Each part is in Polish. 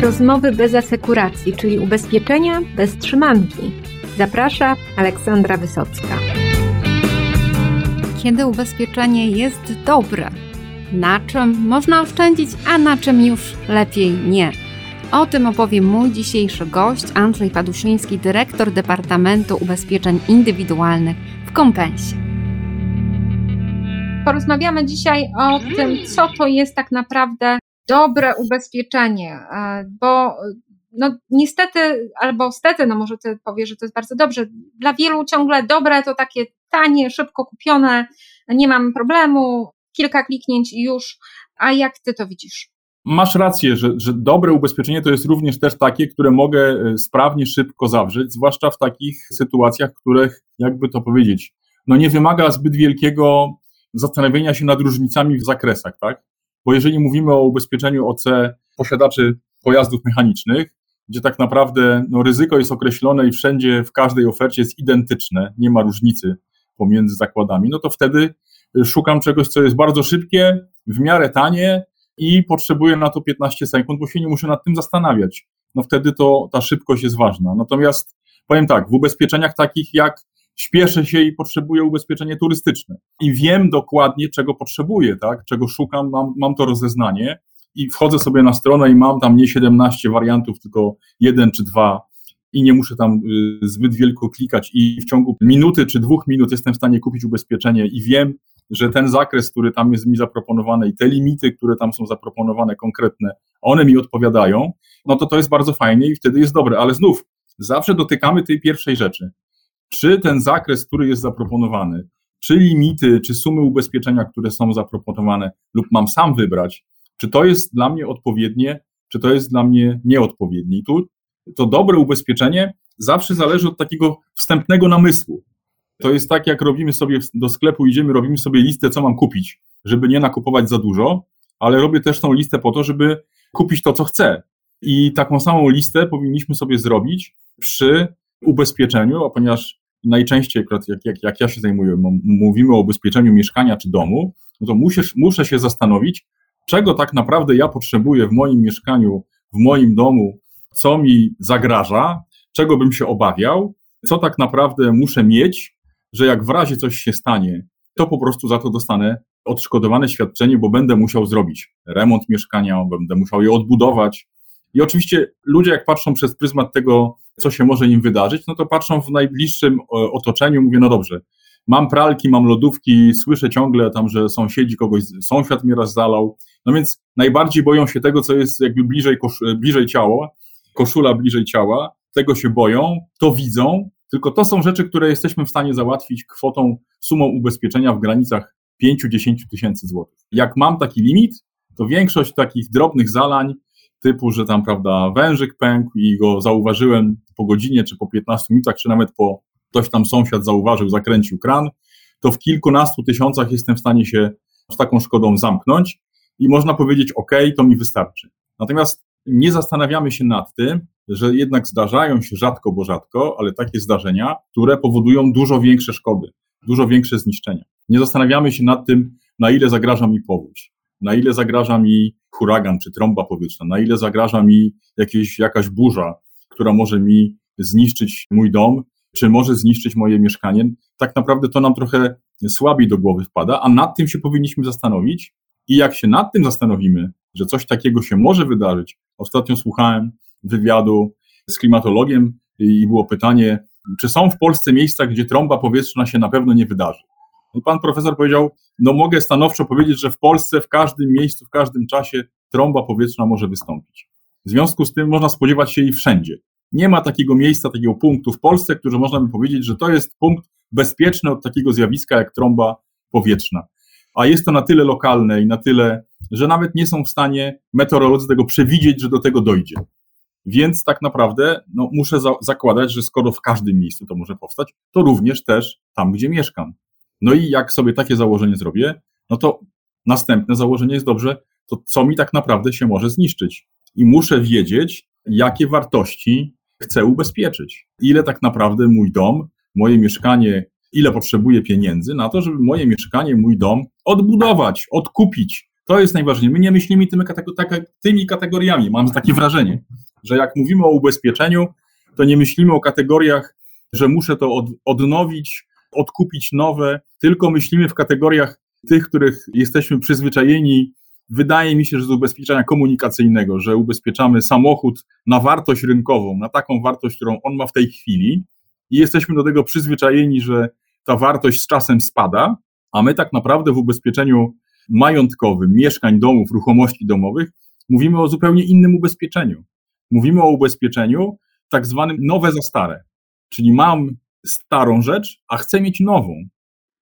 Rozmowy bez asekuracji, czyli ubezpieczenia bez trzymanki. Zaprasza Aleksandra Wysocka. Kiedy ubezpieczenie jest dobre? Na czym można oszczędzić, a na czym już lepiej nie? O tym opowie mój dzisiejszy gość, Andrzej Padusiński, dyrektor Departamentu Ubezpieczeń Indywidualnych w Kompensie. Porozmawiamy dzisiaj o tym, co to jest tak naprawdę dobre ubezpieczenie, e, bo no niestety, albo stety, no może ty powiesz, że to jest bardzo dobrze. Dla wielu ciągle dobre to takie tanie, szybko kupione, nie mam problemu, kilka kliknięć i już. A jak ty to widzisz? Masz rację, że, że dobre ubezpieczenie to jest również też takie, które mogę e, sprawnie, szybko zawrzeć, zwłaszcza w takich sytuacjach, których, jakby to powiedzieć, no nie wymaga zbyt wielkiego zastanowienia się nad różnicami w zakresach, tak? Bo jeżeli mówimy o ubezpieczeniu OC posiadaczy pojazdów mechanicznych, gdzie tak naprawdę no, ryzyko jest określone i wszędzie w każdej ofercie jest identyczne, nie ma różnicy pomiędzy zakładami, no to wtedy y, szukam czegoś, co jest bardzo szybkie, w miarę tanie i potrzebuję na to 15 sekund, bo się nie muszę nad tym zastanawiać. No wtedy to ta szybkość jest ważna. Natomiast powiem tak, w ubezpieczeniach takich jak śpieszę się i potrzebuję ubezpieczenie turystyczne. I wiem dokładnie, czego potrzebuję, tak, czego szukam, mam, mam to rozeznanie i wchodzę sobie na stronę i mam tam nie 17 wariantów, tylko jeden czy dwa i nie muszę tam y, zbyt wielko klikać i w ciągu minuty czy dwóch minut jestem w stanie kupić ubezpieczenie i wiem, że ten zakres, który tam jest mi zaproponowany i te limity, które tam są zaproponowane konkretne, one mi odpowiadają, no to to jest bardzo fajnie i wtedy jest dobre, ale znów zawsze dotykamy tej pierwszej rzeczy czy ten zakres, który jest zaproponowany, czy limity, czy sumy ubezpieczenia, które są zaproponowane, lub mam sam wybrać, czy to jest dla mnie odpowiednie, czy to jest dla mnie nieodpowiednie. I tu to dobre ubezpieczenie zawsze zależy od takiego wstępnego namysłu. To jest tak, jak robimy sobie do sklepu, idziemy, robimy sobie listę, co mam kupić, żeby nie nakupować za dużo, ale robię też tą listę po to, żeby kupić to, co chcę. I taką samą listę powinniśmy sobie zrobić przy ubezpieczeniu, a ponieważ najczęściej, jak, jak, jak ja się zajmuję, mówimy o ubezpieczeniu mieszkania czy domu, no to musisz, muszę się zastanowić, czego tak naprawdę ja potrzebuję w moim mieszkaniu, w moim domu, co mi zagraża, czego bym się obawiał, co tak naprawdę muszę mieć, że jak w razie coś się stanie, to po prostu za to dostanę odszkodowane świadczenie, bo będę musiał zrobić remont mieszkania, będę musiał je odbudować. I oczywiście ludzie, jak patrzą przez pryzmat tego, co się może im wydarzyć, no to patrzą w najbliższym e, otoczeniu, mówię, no dobrze, mam pralki, mam lodówki, słyszę ciągle tam, że sąsiedzi kogoś, sąsiad mnie raz zalał, no więc najbardziej boją się tego, co jest jakby bliżej, bliżej ciała, koszula bliżej ciała, tego się boją, to widzą, tylko to są rzeczy, które jesteśmy w stanie załatwić kwotą, sumą ubezpieczenia w granicach 5-10 tysięcy złotych. Jak mam taki limit, to większość takich drobnych zalań typu, że tam, prawda, wężyk pękł i go zauważyłem po godzinie, czy po 15 minutach, czy nawet po ktoś tam sąsiad zauważył, zakręcił kran, to w kilkunastu tysiącach jestem w stanie się z taką szkodą zamknąć i można powiedzieć, OK, to mi wystarczy. Natomiast nie zastanawiamy się nad tym, że jednak zdarzają się rzadko, bo rzadko, ale takie zdarzenia, które powodują dużo większe szkody, dużo większe zniszczenia. Nie zastanawiamy się nad tym, na ile zagraża mi powódź, na ile zagraża mi huragan czy trąba powietrzna, na ile zagraża mi jakieś, jakaś burza, która może mi zniszczyć mój dom, czy może zniszczyć moje mieszkanie. Tak naprawdę to nam trochę słabiej do głowy wpada, a nad tym się powinniśmy zastanowić. I jak się nad tym zastanowimy, że coś takiego się może wydarzyć, ostatnio słuchałem wywiadu z klimatologiem i było pytanie, czy są w Polsce miejsca, gdzie trąba powietrzna się na pewno nie wydarzy. I pan profesor powiedział, no mogę stanowczo powiedzieć, że w Polsce w każdym miejscu, w każdym czasie trąba powietrzna może wystąpić. W związku z tym można spodziewać się jej wszędzie. Nie ma takiego miejsca, takiego punktu w Polsce, który można by powiedzieć, że to jest punkt bezpieczny od takiego zjawiska jak trąba powietrzna. A jest to na tyle lokalne i na tyle, że nawet nie są w stanie meteorolodzy tego przewidzieć, że do tego dojdzie. Więc tak naprawdę no, muszę za zakładać, że skoro w każdym miejscu to może powstać, to również też tam, gdzie mieszkam. No i jak sobie takie założenie zrobię, no to następne założenie jest dobrze, to co mi tak naprawdę się może zniszczyć. I muszę wiedzieć, jakie wartości chcę ubezpieczyć. Ile tak naprawdę mój dom, moje mieszkanie, ile potrzebuję pieniędzy na to, żeby moje mieszkanie, mój dom odbudować, odkupić, To jest najważniejsze. My nie myślimy tymi, tymi kategoriami. Mam takie wrażenie, że jak mówimy o ubezpieczeniu, to nie myślimy o kategoriach, że muszę to od, odnowić, odkupić nowe, tylko myślimy w kategoriach tych, których jesteśmy przyzwyczajeni. Wydaje mi się, że z ubezpieczenia komunikacyjnego, że ubezpieczamy samochód na wartość rynkową, na taką wartość, którą on ma w tej chwili, i jesteśmy do tego przyzwyczajeni, że ta wartość z czasem spada, a my tak naprawdę w ubezpieczeniu majątkowym, mieszkań, domów, ruchomości domowych, mówimy o zupełnie innym ubezpieczeniu. Mówimy o ubezpieczeniu tak zwanym nowe za stare. Czyli mam starą rzecz, a chcę mieć nową.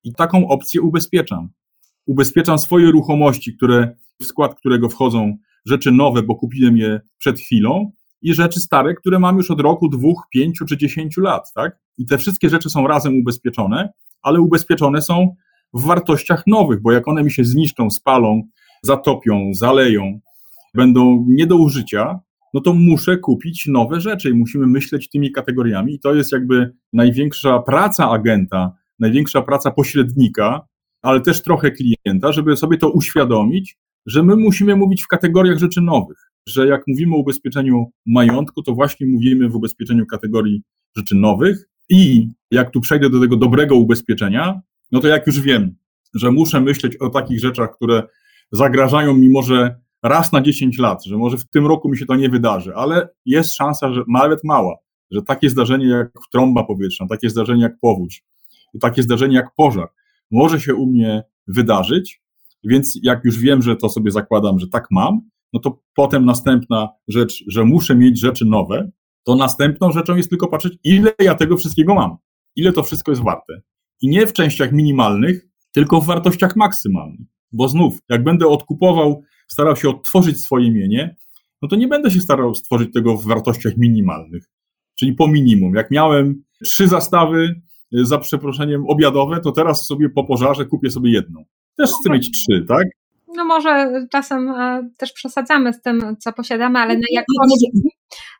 I taką opcję ubezpieczam. Ubezpieczam swoje ruchomości, które, w skład którego wchodzą rzeczy nowe, bo kupiłem je przed chwilą, i rzeczy stare, które mam już od roku, dwóch, pięciu czy dziesięciu lat, tak? I te wszystkie rzeczy są razem ubezpieczone, ale ubezpieczone są w wartościach nowych, bo jak one mi się zniszczą, spalą, zatopią, zaleją, będą nie do użycia, no to muszę kupić nowe rzeczy i musimy myśleć tymi kategoriami. I to jest jakby największa praca agenta, największa praca pośrednika, ale też trochę klienta, żeby sobie to uświadomić, że my musimy mówić w kategoriach rzeczy nowych. Że jak mówimy o ubezpieczeniu majątku, to właśnie mówimy w ubezpieczeniu kategorii rzeczy nowych. I jak tu przejdę do tego dobrego ubezpieczenia, no to jak już wiem, że muszę myśleć o takich rzeczach, które zagrażają mi może raz na 10 lat, że może w tym roku mi się to nie wydarzy, ale jest szansa, że nawet mała, że takie zdarzenie jak trąba powietrzna, takie zdarzenie jak powódź, takie zdarzenie jak pożar może się u mnie wydarzyć, więc jak już wiem, że to sobie zakładam, że tak mam, no to potem następna rzecz, że muszę mieć rzeczy nowe, to następną rzeczą jest tylko patrzeć, ile ja tego wszystkiego mam, ile to wszystko jest warte. I nie w częściach minimalnych, tylko w wartościach maksymalnych. Bo znów, jak będę odkupował starał się odtworzyć swoje mienie, no to nie będę się starał stworzyć tego w wartościach minimalnych, czyli po minimum. Jak miałem trzy zastawy, y, za przeproszeniem, obiadowe, to teraz sobie po pożarze kupię sobie jedną. Też chcę mieć trzy, tak? No może czasem e, też przesadzamy z tym, co posiadamy, ale na jak może,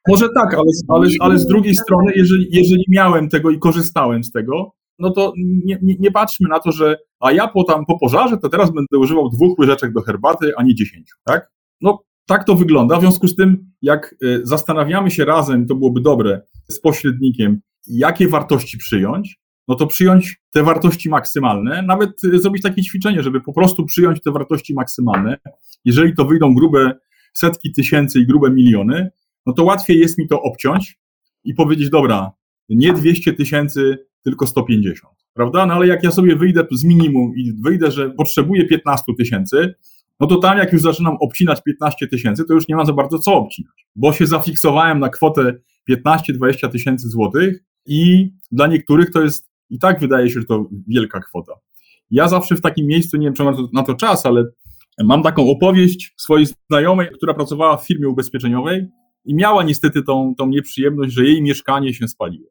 może tak, ale, ale, ale z drugiej strony, jeżeli, jeżeli miałem tego i korzystałem z tego, no to nie, nie, nie, patrzmy na to, że a ja po tam po pożarze to teraz będę używał dwóch łyżeczek do herbaty, a nie dziesięciu, tak? No tak to wygląda, w związku z tym jak y, zastanawiamy się razem, to byłoby dobre, z pośrednikiem, jakie wartości przyjąć, no to przyjąć te wartości maksymalne, nawet y, zrobić takie ćwiczenie, żeby po prostu przyjąć te wartości maksymalne. Jeżeli to wyjdą grube setki tysięcy i grube miliony, no to łatwiej jest mi to obciąć i powiedzieć, dobra, nie 200 tysięcy, tylko 150, prawda? No ale jak ja sobie wyjdę z minimum i wyjdę, że potrzebuję 15 tysięcy, no to tam jak już zaczynam obcinać 15 tysięcy, to już nie ma za bardzo co obcinać, bo się zafiksowałem na kwotę 15-20 tysięcy złotych i dla niektórych to jest, i tak wydaje się, że to wielka kwota. Ja zawsze w takim miejscu, nie wiem czy mam na to czas, ale mam taką opowieść swojej znajomej, która pracowała w firmie ubezpieczeniowej i miała niestety tą, tą nieprzyjemność, że jej mieszkanie się spaliło.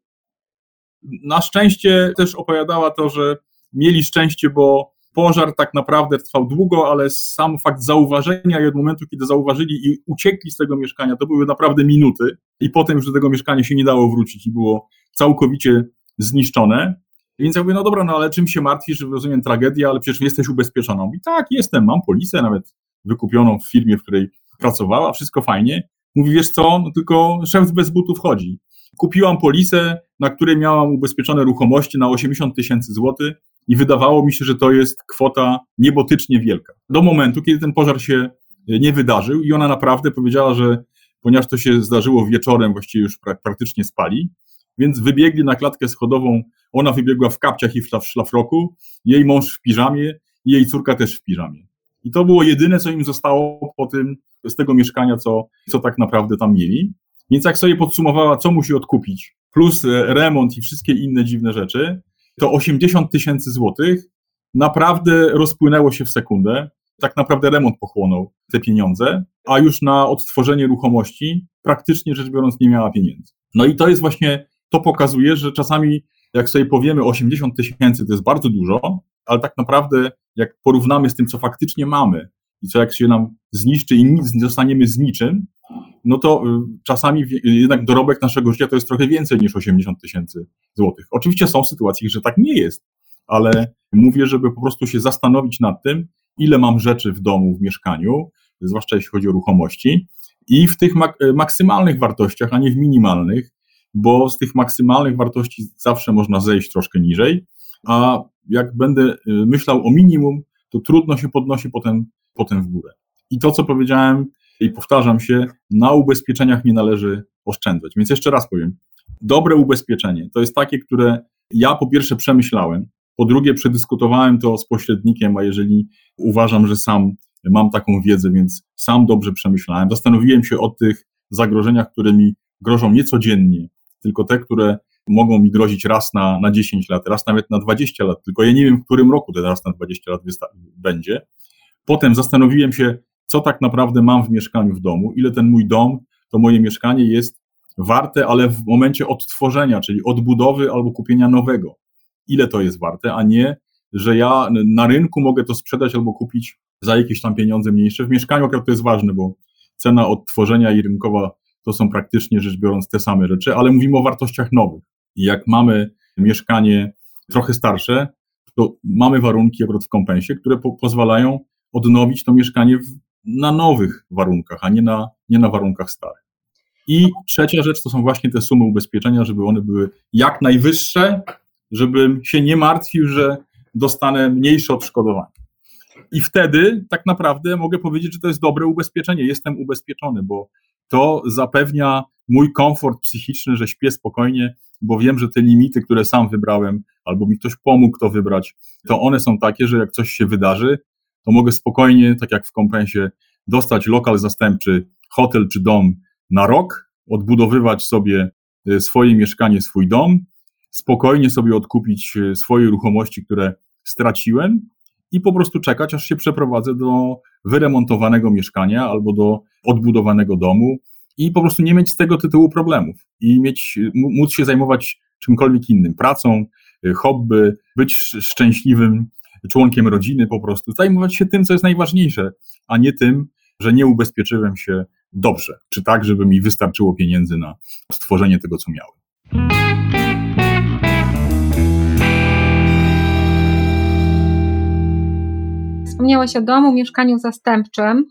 Na szczęście też opowiadała to, że mieli szczęście, bo pożar tak naprawdę trwał długo, ale sam fakt zauważenia i od momentu, kiedy zauważyli i uciekli z tego mieszkania, to były naprawdę minuty i potem już do tego mieszkania się nie dało wrócić i było całkowicie zniszczone. Więc ja mówię, no dobra, no ale czym się martwisz, rozumiem tragedię, ale przecież jesteś ubezpieczoną. I tak, jestem, mam polisę, nawet wykupioną w firmie, w której pracowała, wszystko fajnie. Mówi, wiesz co, no tylko szef bez butów chodzi. Kupiłam polisę, na której miałam ubezpieczone ruchomości na 80 tysięcy złotych i wydawało mi się, że to jest kwota niebotycznie wielka. Do momentu, kiedy ten pożar się nie wydarzył i ona naprawdę powiedziała, że ponieważ to się zdarzyło wieczorem, właściwie już praktycznie spali, więc wybiegli na klatkę schodową, ona wybiegła w kapciach i w szlafroku, jej mąż w piżamie i jej córka też w piżamie. I to było jedyne, co im zostało po tym, z tego mieszkania, co, co tak naprawdę tam mieli. Więc jak sobie podsumowała, co musi odkupić, plus e, remont i wszystkie inne dziwne rzeczy, to 80 tysięcy złotych naprawdę rozpłynęło się w sekundę. Tak naprawdę remont pochłonął te pieniądze, a już na odtworzenie ruchomości praktycznie rzecz biorąc nie miała pieniędzy. No i to jest właśnie, to pokazuje, że czasami jak sobie powiemy 80 tysięcy to jest bardzo dużo, ale tak naprawdę jak porównamy z tym, co faktycznie mamy i co jak się nam zniszczy i nic nie zostaniemy z niczym, no to y, czasami jednak dorobek naszego życia to jest trochę więcej niż 80 tysięcy złotych. Oczywiście są sytuacje, że tak nie jest, ale mówię, żeby po prostu się zastanowić nad tym, ile mam rzeczy w domu, w mieszkaniu, zwłaszcza jeśli chodzi o ruchomości, i w tych mak maksymalnych wartościach, a nie w minimalnych, bo z tych maksymalnych wartości zawsze można zejść troszkę niżej, a jak będę y, myślał o minimum, to trudno się podnosi potem, potem w górę. I to, co powiedziałem i powtarzam się, na ubezpieczeniach nie należy oszczędzać. Więc jeszcze raz powiem, dobre ubezpieczenie to jest takie, które ja po pierwsze przemyślałem, po drugie przedyskutowałem to z pośrednikiem, a jeżeli uważam, że sam mam taką wiedzę, więc sam dobrze przemyślałem, zastanowiłem się o tych zagrożeniach, które mi grożą nie codziennie, tylko te, które mogą mi grozić raz na, na 10 lat, raz nawet na 20 lat, tylko ja nie wiem, w którym roku ten raz na 20 lat będzie. Potem zastanowiłem się, co tak naprawdę mam w mieszkaniu w domu, ile ten mój dom, to moje mieszkanie jest warte, ale w momencie odtworzenia, czyli odbudowy albo kupienia nowego. Ile to jest warte, a nie, że ja na rynku mogę to sprzedać albo kupić za jakieś tam pieniądze mniejsze. W mieszkaniu akurat to jest ważne, bo cena odtworzenia i rynkowa to są praktycznie rzecz biorąc te same rzeczy, ale mówimy o wartościach nowych. Jak mamy mieszkanie trochę starsze, to mamy warunki akurat w kompensie, które po pozwalają odnowić to mieszkanie w, na nowych warunkach, a nie na, nie na warunkach starych. I trzecia rzecz to są właśnie te sumy ubezpieczenia, żeby one były jak najwyższe, żebym się nie martwił, że dostanę mniejsze odszkodowanie. I wtedy tak naprawdę mogę powiedzieć, że to jest dobre ubezpieczenie. Jestem ubezpieczony, bo to zapewnia mój komfort psychiczny, że śpię spokojnie, bo wiem, że te limity, które sam wybrałem, albo mi ktoś pomógł to wybrać, to one są takie, że jak coś się wydarzy, to mogę spokojnie, tak jak w kompensie, dostać lokal zastępczy, hotel czy dom na rok, odbudowywać sobie e, swoje mieszkanie, swój dom, spokojnie sobie odkupić e, swoje ruchomości, które straciłem i po prostu czekać, aż się przeprowadzę do wyremontowanego mieszkania albo do odbudowanego domu i po prostu nie mieć z tego tytułu problemów i mieć, móc się zajmować czymkolwiek innym, pracą, hobby, być szczęśliwym członkiem rodziny po prostu, zajmować się tym, co jest najważniejsze, a nie tym, że nie ubezpieczyłem się dobrze, czy tak, żeby mi wystarczyło pieniędzy na stworzenie tego, co miałem. Wspomniałeś o domu, mieszkaniu zastępczym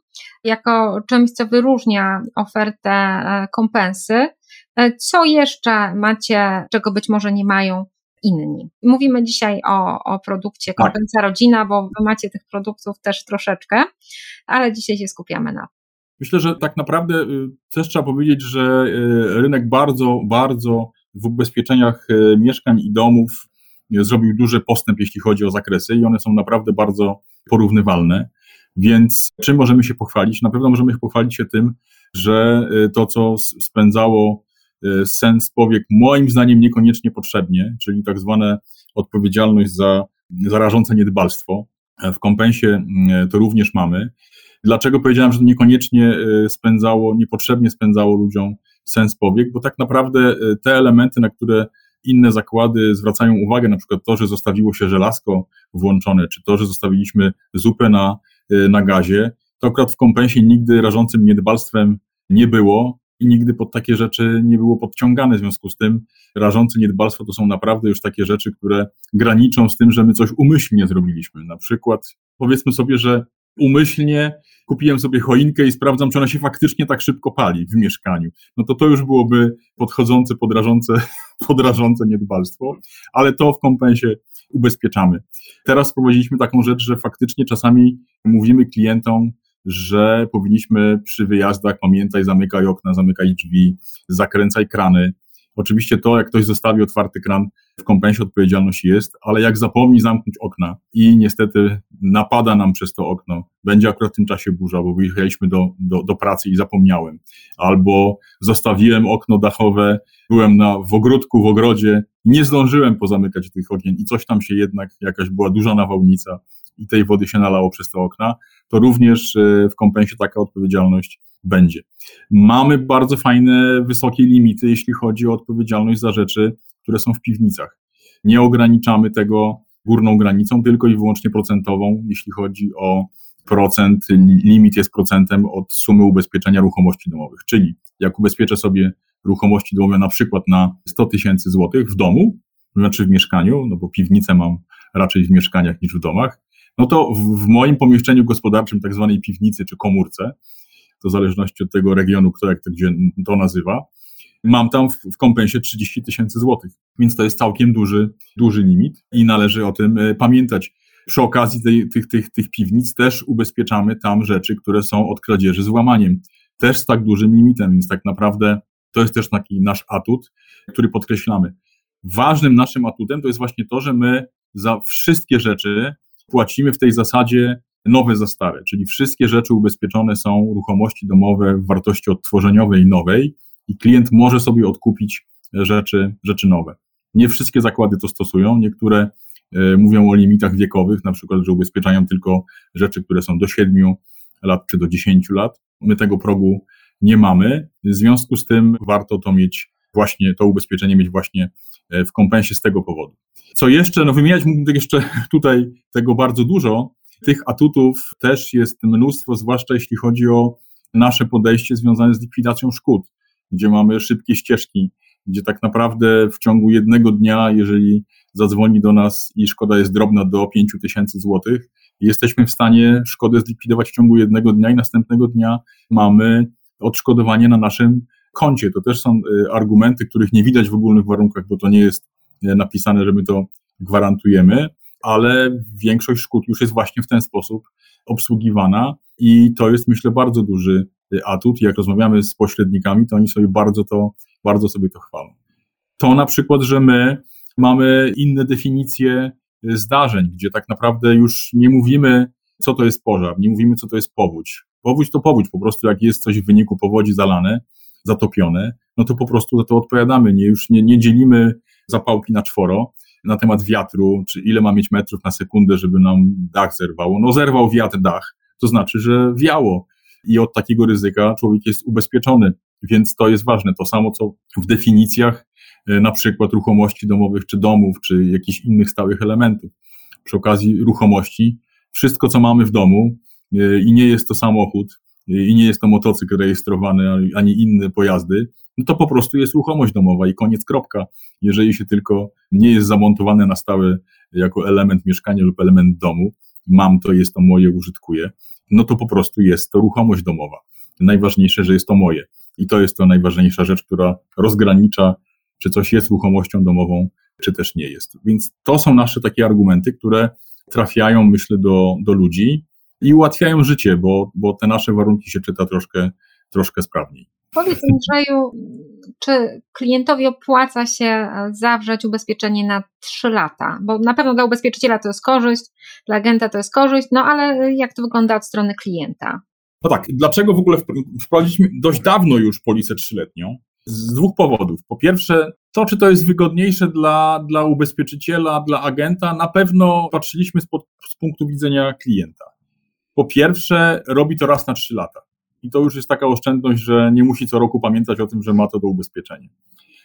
jako czymś, co wyróżnia ofertę e, kompensy. E, co jeszcze macie, czego być może nie mają inni? Mówimy dzisiaj o, o produkcie tak. Kompensa Rodzina, bo wy macie tych produktów też troszeczkę, ale dzisiaj się skupiamy na Myślę, że tak naprawdę y, też trzeba powiedzieć, że y, rynek bardzo, bardzo w ubezpieczeniach y, mieszkań i domów zrobił duży postęp, jeśli chodzi o zakresy, i one są naprawdę bardzo porównywalne. Więc czym możemy się pochwalić? Na pewno możemy się pochwalić się tym, że to, co spędzało sens powiek, moim zdaniem niekoniecznie potrzebnie, czyli tak zwane odpowiedzialność za, za rażące niedbalstwo. W kompensie y, to również mamy. Dlaczego powiedziałem, że to niekoniecznie spędzało, niepotrzebnie spędzało ludziom sens powiek? Bo tak naprawdę te elementy, na które inne zakłady zwracają uwagę, na przykład to, że zostawiło się żelazko włączone, czy to, że zostawiliśmy zupę na, y, na gazie, to akurat w kompensie nigdy rażącym niedbalstwem nie było i nigdy pod takie rzeczy nie było podciągane. W związku z tym rażące niedbalstwo to są naprawdę już takie rzeczy, które graniczą z tym, że my coś umyślnie zrobiliśmy. Na przykład powiedzmy sobie, że umyślnie kupiłem sobie choinkę i sprawdzam, czy ona się faktycznie tak szybko pali w mieszkaniu. No to to już byłoby podchodzące, podrażące, podrażące niedbalstwo, ale to w kompensie ubezpieczamy. Teraz wprowadziliśmy taką rzecz, że faktycznie czasami mówimy klientom, że powinniśmy przy wyjazdach pamiętaj, zamykaj okna, zamykaj drzwi, zakręcaj krany, Oczywiście to, jak ktoś zostawi otwarty kran, w kompensie odpowiedzialność jest, ale jak zapomni zamknąć okna i niestety napada nam przez to okno, będzie akurat w tym czasie burza, bo wyjechaliśmy do, do, do pracy i zapomniałem, albo zostawiłem okno dachowe, byłem na, w ogródku, w ogrodzie, nie zdążyłem pozamykać tych okien i coś tam się jednak, jakaś była duża nawałnica i tej wody się nalało przez te okna, to również e, w kompensie taka odpowiedzialność będzie. Mamy bardzo fajne, wysokie limity, jeśli chodzi o odpowiedzialność za rzeczy, które są w piwnicach. Nie ograniczamy tego górną granicą, tylko i wyłącznie procentową, jeśli chodzi o procent, limit jest procentem od sumy ubezpieczenia ruchomości domowych. Czyli jak ubezpieczę sobie ruchomości domowe na przykład na 100 tysięcy złotych w domu, znaczy w mieszkaniu, no bo piwnicę mam raczej w mieszkaniach niż w domach, no to w, moim pomieszczeniu gospodarczym, tak zwanej piwnicy czy komórce, to w zależności od tego regionu, kto jak to gdzie to nazywa, mam tam w, w kompensie 30 tysięcy złotych, więc to jest całkiem duży, duży limit i należy o tym e, pamiętać. Przy okazji tej, tych, tych, tych piwnic też ubezpieczamy tam rzeczy, które są od kradzieży z łamaniem. Też z tak dużym limitem, więc tak naprawdę to jest też taki nasz atut, który podkreślamy. Ważnym naszym atutem to jest właśnie to, że my za wszystkie rzeczy płacimy w tej zasadzie nowe za stare, czyli wszystkie rzeczy ubezpieczone są ruchomości domowe w wartości odtworzeniowej nowej i klient może sobie odkupić rzeczy, rzeczy nowe. Nie wszystkie zakłady to stosują, niektóre e, mówią o limitach wiekowych, na przykład, że ubezpieczają tylko rzeczy, które są do 7 lat czy do 10 lat. My tego progu nie mamy, w związku z tym warto to mieć właśnie, to ubezpieczenie mieć właśnie w kompensie z tego powodu. Co jeszcze, no wymieniać mógłbym jeszcze tutaj tego bardzo dużo, tych atutów też jest mnóstwo, zwłaszcza jeśli chodzi o nasze podejście związane z likwidacją szkód, gdzie mamy szybkie ścieżki, gdzie tak naprawdę w ciągu jednego dnia, jeżeli zadzwoni do nas i szkoda jest drobna do 5 tysięcy złotych, jesteśmy w stanie szkodę zlikwidować w ciągu jednego dnia i następnego dnia mamy odszkodowanie na naszym koncie. To też są y, argumenty, których nie widać w ogólnych warunkach, bo to nie jest y, napisane, że my to gwarantujemy, ale większość szkód już jest właśnie w ten sposób obsługiwana i to jest myślę bardzo duży y, atut. Jak rozmawiamy z pośrednikami, to oni sobie bardzo to, bardzo sobie to chwalą. To na przykład, że my mamy inne definicje zdarzeń, gdzie tak naprawdę już nie mówimy, co to jest pożar, nie mówimy, co to jest powódź. Powódź to powódź, po prostu jak jest coś w wyniku powodzi zalane, zatopione, no to po prostu za to odpowiadamy, nie, już nie, nie dzielimy zapałki na czworo na temat wiatru, czy ile ma mieć metrów na sekundę, żeby nam dach zerwało. No zerwał wiatr dach, to znaczy, że wiało i od takiego ryzyka człowiek jest ubezpieczony, więc to jest ważne. To samo, co w definicjach e, na przykład ruchomości domowych, czy domów, czy jakichś innych stałych elementów. Przy okazji ruchomości, wszystko, co mamy w domu e, i nie jest to samochód, i nie jest to motocykl rejestrowany, ani inne pojazdy, no to po prostu jest ruchomość domowa i koniec, kropka. Jeżeli się tylko nie jest zamontowane na stałe jako element mieszkania lub element domu, mam to, jest to moje, użytkuję, no to po prostu jest to ruchomość domowa. Najważniejsze, że jest to moje. I to jest to najważniejsza rzecz, która rozgranicza, czy coś jest ruchomością domową, czy też nie jest. Więc to są nasze takie argumenty, które trafiają, myślę, do, do ludzi i ułatwiają życie, bo, bo te nasze warunki się czyta troszkę, troszkę sprawniej. Powiedz Andrzeju, czy klientowi opłaca się zawrzeć ubezpieczenie na 3 lata? Bo na pewno dla ubezpieczyciela to jest korzyść, dla agenta to jest korzyść, no ale jak to wygląda od strony klienta? No tak, dlaczego w ogóle wprowadziliśmy dość dawno już polisę trzyletnią? Z dwóch powodów. Po pierwsze, to, czy to jest wygodniejsze dla, dla ubezpieczyciela, dla agenta, na pewno patrzyliśmy z, pod, z punktu widzenia klienta. Po pierwsze, robi to raz na trzy lata. I to już jest taka oszczędność, że nie musi co roku pamiętać o tym, że ma to do ubezpieczenia.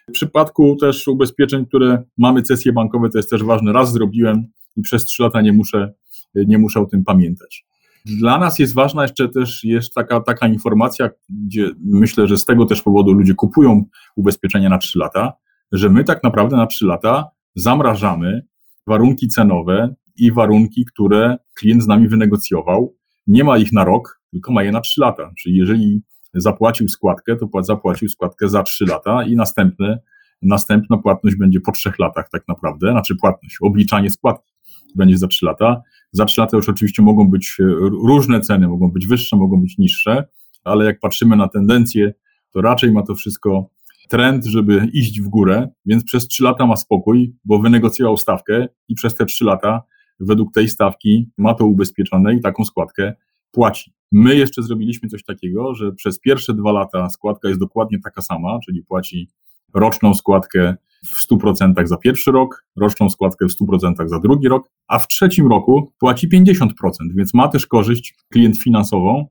W przypadku też ubezpieczeń, które mamy cesje bankowe, to jest też ważne. Raz zrobiłem i przez trzy lata nie muszę, nie muszę o tym pamiętać. Dla nas jest ważna jeszcze też jest taka, taka informacja, gdzie myślę, że z tego też powodu ludzie kupują ubezpieczenia na trzy lata, że my tak naprawdę na trzy lata zamrażamy warunki cenowe i warunki, które klient z nami wynegocjował nie ma ich na rok, tylko ma je na 3 lata. Czyli jeżeli zapłacił składkę, to zapłacił składkę za 3 lata i następne, następna płatność będzie po 3 latach tak naprawdę, znaczy płatność, obliczanie składki będzie za 3 lata. Za 3 lata już oczywiście mogą być e, różne ceny, mogą być wyższe, mogą być niższe, ale jak patrzymy na tendencje, to raczej ma to wszystko trend, żeby iść w górę, więc przez 3 lata ma spokój, bo wynegocjował stawkę i przez te 3 lata według tej stawki ma to ubezpieczone i taką składkę płaci. My jeszcze zrobiliśmy coś takiego, że przez pierwsze dwa lata składka jest dokładnie taka sama, czyli płaci roczną składkę w 100% za pierwszy rok, roczną składkę w 100% za drugi rok, a w trzecim roku płaci 50%, więc ma też korzyść klient finansową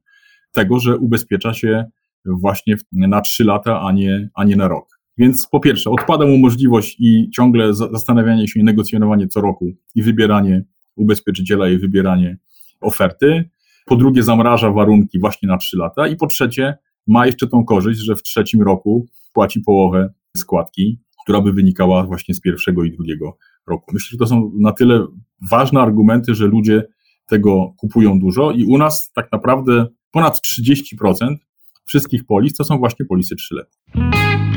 tego, że ubezpiecza się właśnie na 3 lata, a nie, a nie na rok. Więc po pierwsze, odpada mu możliwość i ciągle zastanawianie się i negocjowanie co roku i wybieranie ubezpieczyciela i wybieranie oferty. Po drugie, zamraża warunki właśnie na 3 lata. I po trzecie, ma jeszcze tą korzyść, że w trzecim roku płaci połowę składki, która by wynikała właśnie z pierwszego i drugiego roku. Myślę, że to są na tyle ważne argumenty, że ludzie tego kupują dużo i u nas tak naprawdę ponad 30% wszystkich polis to są właśnie polisy 3-letnie.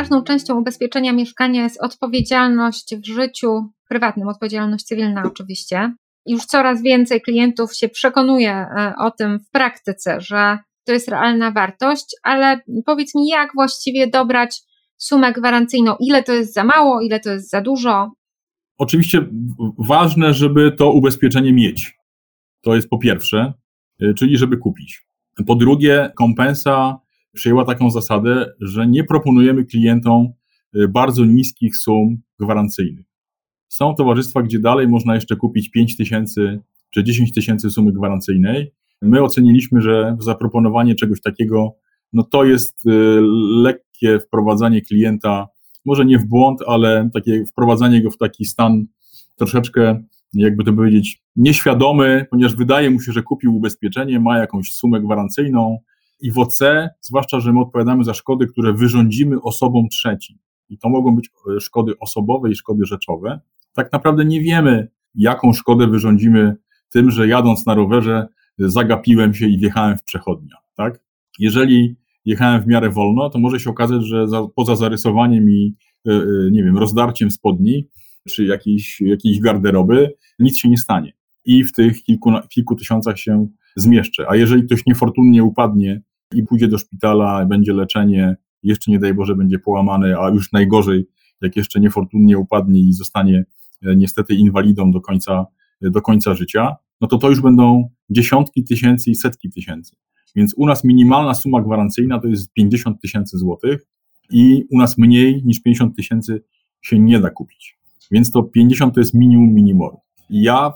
Ważną częścią ubezpieczenia mieszkania jest odpowiedzialność w życiu prywatnym, odpowiedzialność cywilna oczywiście. Już coraz więcej klientów się przekonuje e, o tym w praktyce, że to jest realna wartość, ale powiedz mi, jak właściwie dobrać sumę gwarancyjną? Ile to jest za mało, ile to jest za dużo? Oczywiście ważne, żeby to ubezpieczenie mieć. To jest po pierwsze, y, czyli żeby kupić. Po drugie, kompensa przyjęła taką zasadę, że nie proponujemy klientom y, bardzo niskich sum gwarancyjnych. Są towarzystwa, gdzie dalej można jeszcze kupić 5 tysięcy czy 10 tysięcy sumy gwarancyjnej. My oceniliśmy, że zaproponowanie czegoś takiego, no to jest y, lekkie wprowadzanie klienta, może nie w błąd, ale takie wprowadzanie go w taki stan troszeczkę, jakby to powiedzieć, nieświadomy, ponieważ wydaje mu się, że kupił ubezpieczenie, ma jakąś sumę gwarancyjną, i w OC, zwłaszcza, że my odpowiadamy za szkody, które wyrządzimy osobom trzecim. I to mogą być e, szkody osobowe i szkody rzeczowe. Tak naprawdę nie wiemy, jaką szkodę wyrządzimy tym, że jadąc na rowerze zagapiłem się i wjechałem w przechodnia, tak? Jeżeli jechałem w miarę wolno, to może się okazać, że za, poza zarysowaniem i, e, e, nie wiem, rozdarciem spodni, czy jakiejś, jakiejś garderoby, nic się nie stanie. I w tych kilku, kilku tysiącach się zmieszczę. A jeżeli ktoś niefortunnie upadnie i pójdzie do szpitala, będzie leczenie, jeszcze nie daj Boże będzie połamany, a już najgorzej, jak jeszcze niefortunnie upadnie i zostanie e, niestety inwalidą do końca, e, do końca życia, no to to już będą dziesiątki tysięcy i setki tysięcy. Więc u nas minimalna suma gwarancyjna to jest 50 tysięcy złotych i u nas mniej niż 50 tysięcy się nie da kupić. Więc to 50 to jest minimum minimum. Ja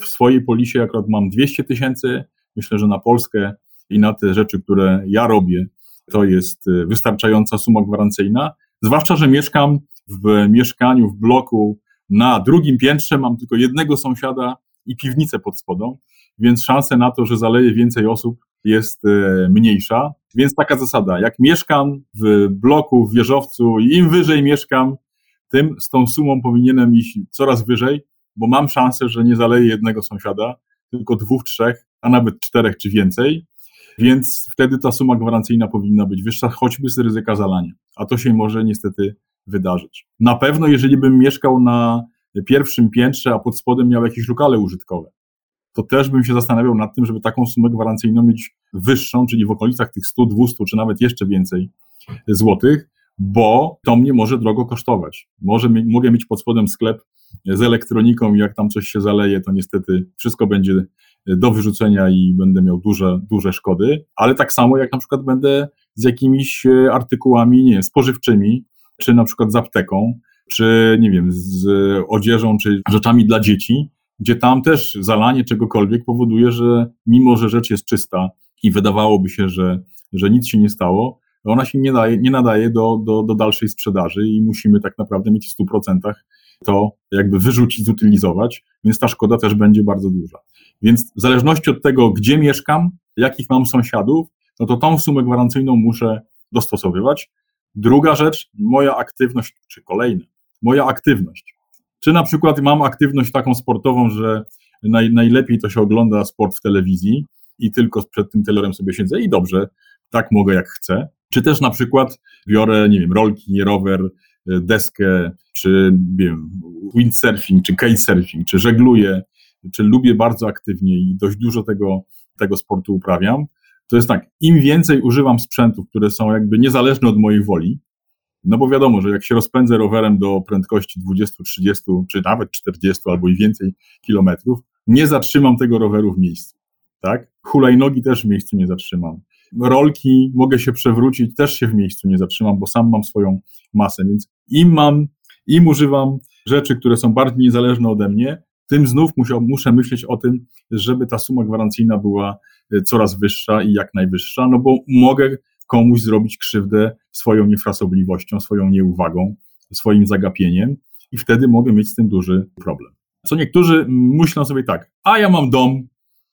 w swojej polisie akurat mam 200 tysięcy. Myślę, że na Polskę i na te rzeczy, które ja robię, to jest y, wystarczająca suma gwarancyjna. Zwłaszcza, że mieszkam w mieszkaniu, w bloku na drugim piętrze, mam tylko jednego sąsiada i piwnicę pod spodą, więc szanse na to, że zaleje więcej osób jest y, mniejsza. Więc taka zasada, jak mieszkam w bloku, w wieżowcu im wyżej mieszkam, tym z tą sumą powinienem iść coraz wyżej, bo mam szansę, że nie zaleję jednego sąsiada, tylko dwóch, trzech, a nawet czterech czy więcej, więc wtedy ta suma gwarancyjna powinna być wyższa, choćby z ryzyka zalania, a to się może niestety wydarzyć. Na pewno, jeżeli bym mieszkał na pierwszym piętrze, a pod spodem miał jakieś lokale użytkowe, to też bym się zastanawiał nad tym, żeby taką sumę gwarancyjną mieć wyższą, czyli w okolicach tych 100, 200 czy nawet jeszcze więcej złotych, bo to mnie może drogo kosztować. Może, mogę mieć pod spodem sklep z elektroniką i jak tam coś się zaleje, to niestety wszystko będzie do wyrzucenia i będę miał duże, duże szkody, ale tak samo jak na przykład będę z jakimiś e, artykułami, nie wiem, spożywczymi, czy na przykład z apteką, czy nie wiem, z odzieżą, czy rzeczami dla dzieci, gdzie tam też zalanie czegokolwiek powoduje, że mimo, że rzecz jest czysta i wydawałoby się, że, że nic się nie stało, ona się nie, daje, nie nadaje do, do, do dalszej sprzedaży i musimy tak naprawdę mieć w 100% to jakby wyrzucić, zutylizować, więc ta szkoda też będzie bardzo duża. Więc w zależności od tego, gdzie mieszkam, jakich mam sąsiadów, no to tą sumę gwarancyjną muszę dostosowywać. Druga rzecz, moja aktywność, czy kolejna, moja aktywność. Czy na przykład mam aktywność taką sportową, że naj, najlepiej to się ogląda sport w telewizji i tylko przed tym telewizorem sobie siedzę i dobrze, tak mogę jak chcę. Czy też na przykład biorę, nie wiem, rolki, rower, deskę, czy wiem, windsurfing, czy kitesurfing, czy żegluję, czy lubię bardzo aktywnie i dość dużo tego, tego sportu uprawiam, to jest tak, im więcej używam sprzętów, które są jakby niezależne od mojej woli, no bo wiadomo, że jak się rozpędzę rowerem do prędkości 20, 30, czy nawet 40 albo i więcej kilometrów, nie zatrzymam tego roweru w miejscu, tak? Hulajnogi też w miejscu nie zatrzymam. Rolki mogę się przewrócić, też się w miejscu nie zatrzymam, bo sam mam swoją masę, więc im mam, im używam rzeczy, które są bardziej niezależne ode mnie, tym znów muszę, muszę myśleć o tym, żeby ta suma gwarancyjna była e, coraz wyższa i jak najwyższa, no bo mogę komuś zrobić krzywdę swoją niefrasobliwością, swoją nieuwagą, swoim zagapieniem i wtedy mogę mieć z tym duży problem. Co niektórzy myślą sobie tak, a ja mam dom,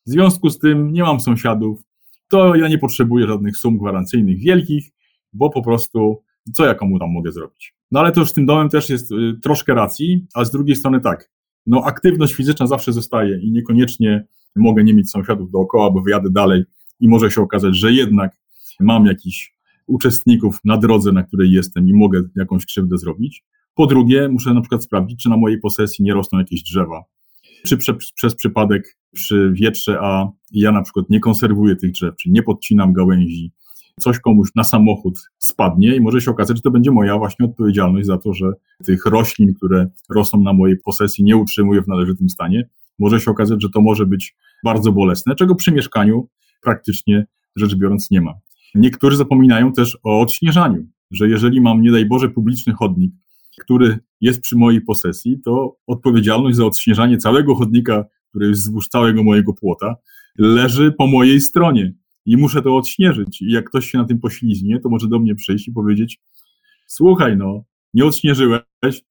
w związku z tym nie mam sąsiadów, to ja nie potrzebuję żadnych sum gwarancyjnych wielkich, bo po prostu co ja komu tam mogę zrobić? No ale to już z tym domem też jest y, troszkę racji, a z drugiej strony tak, no aktywność fizyczna zawsze zostaje i niekoniecznie mogę nie mieć sąsiadów dookoła, bo wyjadę dalej i może się okazać, że jednak mam jakiś uczestników na drodze, na której jestem i mogę jakąś krzywdę zrobić. Po drugie, muszę na przykład sprawdzić, czy na mojej posesji nie rosną jakieś drzewa, czy prze, przez przypadek przy wietrze, a ja na przykład nie konserwuję tych drzew, czy nie podcinam gałęzi, coś komuś na samochód spadnie i może się okazać, że to będzie moja właśnie odpowiedzialność za to, że tych roślin, które rosną na mojej posesji, nie utrzymuję w należytym stanie. Może się okazać, że to może być bardzo bolesne, czego przy mieszkaniu praktycznie rzecz biorąc nie ma. Niektórzy zapominają też o odśnieżaniu, że jeżeli mam, nie daj Boże, publiczny chodnik, który jest przy mojej posesji, to odpowiedzialność za odśnieżanie całego chodnika, który jest wzdłuż całego mojego płota, leży po mojej stronie i muszę to odśnieżyć. I jak ktoś się na tym poślizgnie, to może do mnie przyjść i powiedzieć: Słuchaj, no, nie odśnieżyłeś,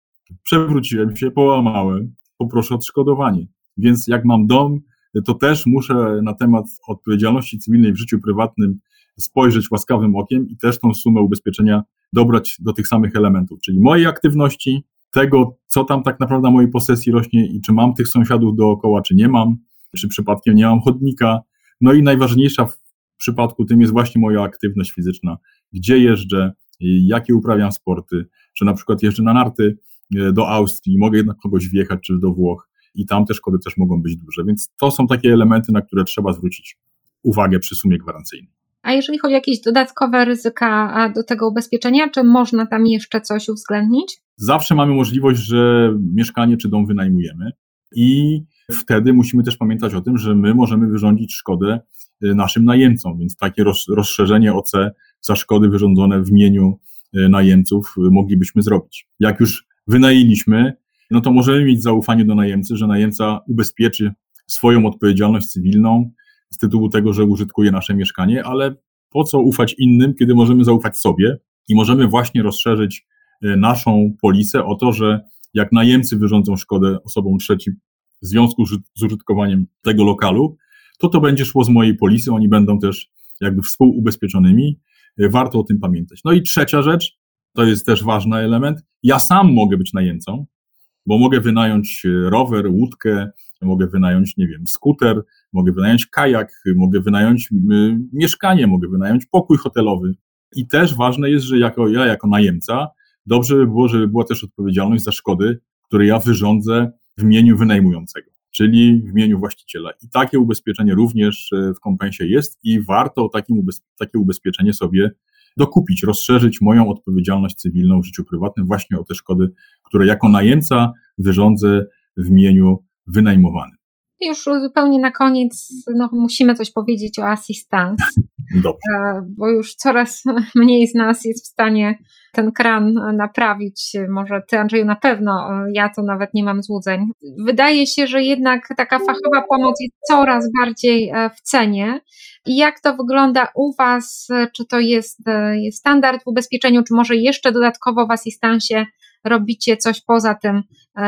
przewróciłem się, połamałem, poproszę odszkodowanie. Więc jak mam dom, to też muszę na temat odpowiedzialności cywilnej w życiu prywatnym spojrzeć łaskawym okiem i też tą sumę ubezpieczenia dobrać do tych samych elementów, czyli mojej aktywności, tego, co tam tak naprawdę na mojej posesji rośnie i czy mam tych sąsiadów dookoła, czy nie mam, czy przypadkiem nie mam chodnika. No i najważniejsza przypadku tym jest właśnie moja aktywność fizyczna. Gdzie jeżdżę, jakie uprawiam sporty, czy na przykład jeżdżę na narty e, do Austrii, mogę jednak kogoś wjechać, czy do Włoch i tam te szkody też mogą być duże. Więc to są takie elementy, na które trzeba zwrócić uwagę przy sumie gwarancyjnej. A jeżeli chodzi o jakieś dodatkowe ryzyka do tego ubezpieczenia, czy można tam jeszcze coś uwzględnić? Zawsze mamy możliwość, że mieszkanie czy dom wynajmujemy i wtedy musimy też pamiętać o tym, że my możemy wyrządzić szkodę y, naszym najemcom, więc takie rozszerzenie OC za szkody wyrządzone w imieniu y, najemców y, moglibyśmy zrobić. Jak już wynajęliśmy, no to możemy mieć zaufanie do najemcy, że najemca ubezpieczy swoją odpowiedzialność cywilną z tytułu tego, że użytkuje nasze mieszkanie, ale po co ufać innym, kiedy możemy zaufać sobie i możemy właśnie rozszerzyć naszą polisę o to, że jak najemcy wyrządzą szkodę osobom trzecim w związku z użytkowaniem tego lokalu, to to będzie szło z mojej polisy, oni będą też jakby współubezpieczonymi. E, warto o tym pamiętać. No i trzecia rzecz, to jest też ważny element, ja sam mogę być najemcą, bo mogę wynająć e, rower, łódkę, mogę wynająć, nie wiem, skuter, mogę wynająć kajak, mogę wynająć mieszkanie, mogę wynająć pokój hotelowy. I też ważne jest, że jako ja, jako najemca, dobrze by było, żeby była też odpowiedzialność za szkody, które ja wyrządzę w imieniu wynajmującego, czyli w imieniu właściciela. I takie ubezpieczenie również e, w kompensie jest i warto takim takie ubezpieczenie sobie dokupić, rozszerzyć moją odpowiedzialność cywilną w życiu prywatnym właśnie o te szkody, które jako najemca wyrządzę w imieniu wynajmowanym. Już zupełnie na koniec no, musimy coś powiedzieć o assistance, Dobrze. E, bo już coraz mniej z nas jest w stanie ten kran naprawić. Może ty, Andrzeju, na pewno, ja to nawet nie mam złudzeń. Wydaje się, że jednak taka fachowa pomoc jest coraz bardziej e, w cenie. I jak to wygląda u Was? Czy to jest, e, jest standard w ubezpieczeniu, czy może jeszcze dodatkowo w asystansie robicie coś poza tym,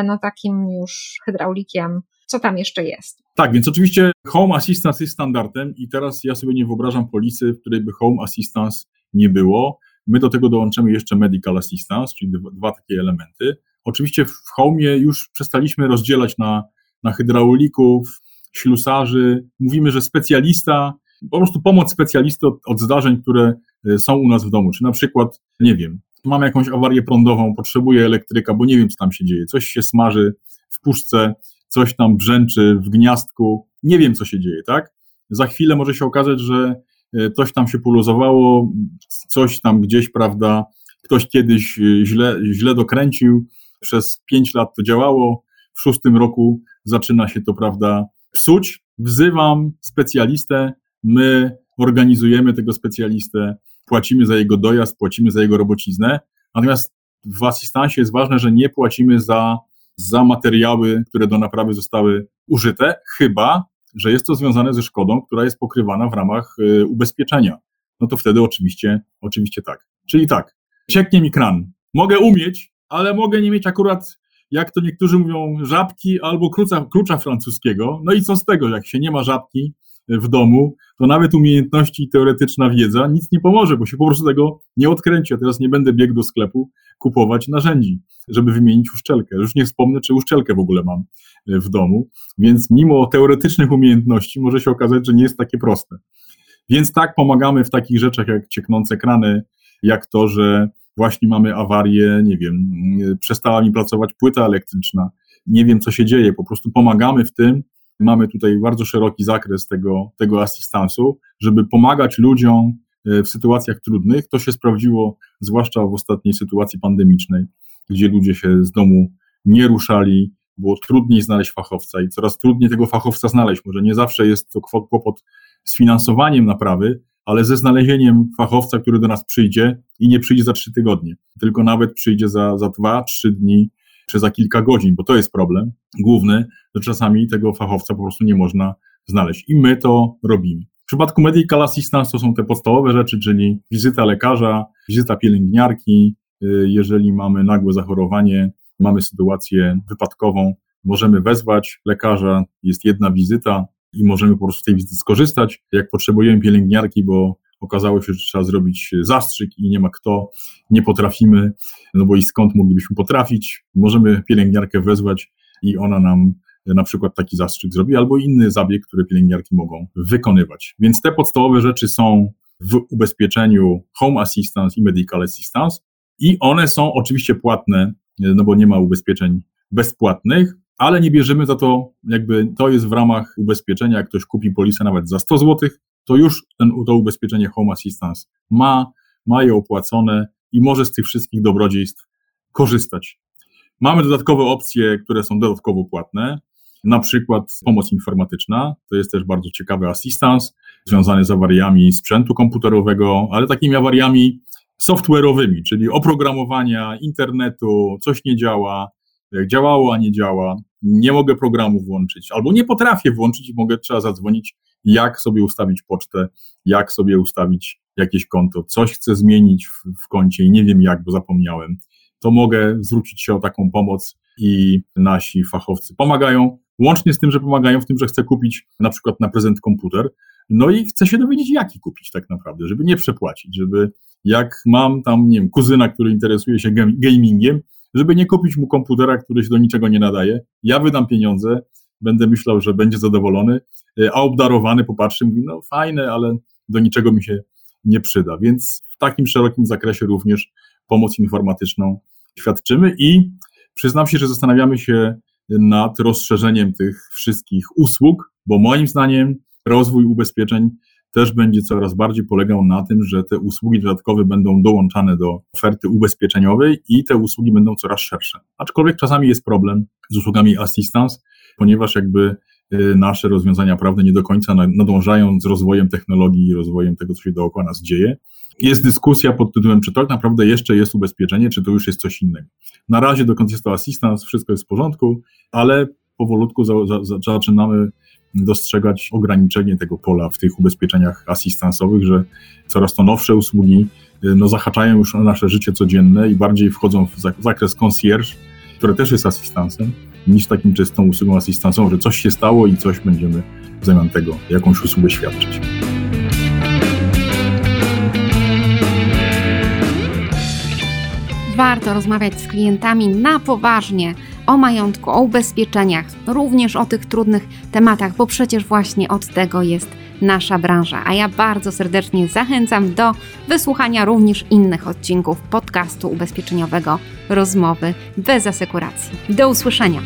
no takim już hydraulikiem? Co tam jeszcze jest? Tak, więc oczywiście Home Assistance jest standardem i teraz ja sobie nie wyobrażam polisy, w której by Home Assistance nie było. My do tego dołączymy jeszcze Medical Assistance, czyli dwa, dwa takie elementy. Oczywiście w Home już przestaliśmy rozdzielać na, na hydraulików, ślusarzy. Mówimy, że specjalista, po prostu pomoc specjalisty od, od zdarzeń, które e, są u nas w domu. Czy na przykład, nie wiem, mam jakąś awarię prądową, potrzebuję elektryka, bo nie wiem, co tam się dzieje. Coś się smaży w puszce, coś tam brzęczy w gniazdku, nie wiem co się dzieje, tak? Za chwilę może się okazać, że e, coś tam się poluzowało, coś tam gdzieś, prawda, ktoś kiedyś e, źle, źle dokręcił, przez pięć lat to działało, w szóstym roku zaczyna się to, prawda, psuć. Wzywam specjalistę, my organizujemy tego specjalistę, płacimy za jego dojazd, płacimy za jego robociznę, natomiast w asystansie jest ważne, że nie płacimy za za materiały, które do naprawy zostały użyte, chyba, że jest to związane ze szkodą, która jest pokrywana w ramach y, ubezpieczenia. No to wtedy oczywiście, oczywiście tak. Czyli tak, cieknie mi kran. Mogę umieć, ale mogę nie mieć akurat, jak to niektórzy mówią, żabki albo klucza, klucza francuskiego. No i co z tego, jak się nie ma żabki, w domu, to nawet umiejętności i teoretyczna wiedza nic nie pomoże, bo się po prostu tego nie odkręci. A teraz nie będę biegł do sklepu kupować narzędzi, żeby wymienić uszczelkę. Już nie wspomnę, czy uszczelkę w ogóle mam e, w domu, więc mimo teoretycznych umiejętności może się okazać, że nie jest takie proste. Więc tak pomagamy w takich rzeczach jak cieknące krany, jak to, że właśnie mamy awarię, nie wiem, przestała mi pracować płyta elektryczna, nie wiem co się dzieje, po prostu pomagamy w tym. Mamy tutaj bardzo szeroki zakres tego, tego asystansu, żeby pomagać ludziom e, w sytuacjach trudnych. To się sprawdziło zwłaszcza w ostatniej sytuacji pandemicznej, gdzie ludzie się z domu nie ruszali, było trudniej znaleźć fachowca i coraz trudniej tego fachowca znaleźć. Może nie zawsze jest to kłopot z finansowaniem naprawy, ale ze znalezieniem fachowca, który do nas przyjdzie i nie przyjdzie za trzy tygodnie, tylko nawet przyjdzie za, za dwa, trzy dni czy za kilka godzin, bo to jest problem główny, że czasami tego fachowca po prostu nie można znaleźć. I my to robimy. W przypadku medical assistance to są te podstawowe rzeczy, czyli wizyta lekarza, wizyta pielęgniarki, y, jeżeli mamy nagłe zachorowanie, mamy sytuację wypadkową, możemy wezwać lekarza, jest jedna wizyta, i możemy po prostu z tej wizyty skorzystać. Jak potrzebujemy pielęgniarki, bo okazało się, że trzeba zrobić zastrzyk i nie ma kto, nie potrafimy, no bo i skąd moglibyśmy potrafić, możemy pielęgniarkę wezwać i ona nam na przykład taki zastrzyk zrobi, albo inny zabieg, który pielęgniarki mogą wykonywać. Więc te podstawowe rzeczy są w ubezpieczeniu Home Assistance i Medical Assistance i one są oczywiście płatne, no bo nie ma ubezpieczeń bezpłatnych, ale nie bierzemy za to, jakby to jest w ramach ubezpieczenia, jak ktoś kupi polisę nawet za 100 zł, to już ten, to ubezpieczenie Home Assistance ma, ma je opłacone i może z tych wszystkich dobrodziejstw korzystać. Mamy dodatkowe opcje, które są dodatkowo płatne, na przykład pomoc informatyczna, to jest też bardzo ciekawy assistance, związany z awariami sprzętu komputerowego, ale takimi awariami software'owymi, czyli oprogramowania, internetu, coś nie działa, działało, a nie działa, nie mogę programu włączyć, albo nie potrafię włączyć i mogę, trzeba zadzwonić, jak sobie ustawić pocztę, jak sobie ustawić jakieś konto, coś chcę zmienić w, w koncie i nie wiem jak, bo zapomniałem, to mogę zwrócić się o taką pomoc i nasi fachowcy pomagają, łącznie z tym, że pomagają w tym, że chcę kupić na przykład na prezent komputer, no i chcę się dowiedzieć, jaki kupić tak naprawdę, żeby nie przepłacić, żeby jak mam tam, nie wiem, kuzyna, który interesuje się gamingiem, żeby nie kupić mu komputera, który się do niczego nie nadaje. Ja wydam pieniądze, będę myślał, że będzie zadowolony, e, a obdarowany popatrzy, mówi, no fajne, ale do niczego mi się nie przyda. Więc w takim szerokim zakresie również pomoc informatyczną świadczymy i przyznam się, że zastanawiamy się nad rozszerzeniem tych wszystkich usług, bo moim zdaniem rozwój ubezpieczeń też będzie coraz bardziej polegał na tym, że te usługi dodatkowe będą dołączane do oferty ubezpieczeniowej i te usługi będą coraz szersze. Aczkolwiek czasami jest problem z usługami assistance, ponieważ jakby y, nasze rozwiązania prawne nie do końca nadążają z rozwojem technologii i rozwojem tego, co się dookoła nas dzieje. Jest dyskusja pod tytułem, czy to tak naprawdę jeszcze jest ubezpieczenie, czy to już jest coś innego. Na razie, dokąd jest to assistance, wszystko jest w porządku, ale powolutku za, za, za, zaczynamy dostrzegać ograniczenie tego pola w tych ubezpieczeniach asystansowych, że coraz to nowsze usługi y, no, zahaczają już o nasze życie codzienne i bardziej wchodzą w zakres concierge, które też jest asystansem, niż takim czystą usługą asystansową, że coś się stało i coś będziemy w zamian tego jakąś usługę świadczyć. Warto rozmawiać z klientami na poważnie o majątku, o ubezpieczeniach, również o tych trudnych tematach, bo przecież właśnie od tego jest nasza branża. A ja bardzo serdecznie zachęcam do wysłuchania również innych odcinków podcastu ubezpieczeniowego Rozmowy bez asekuracji. Do usłyszenia.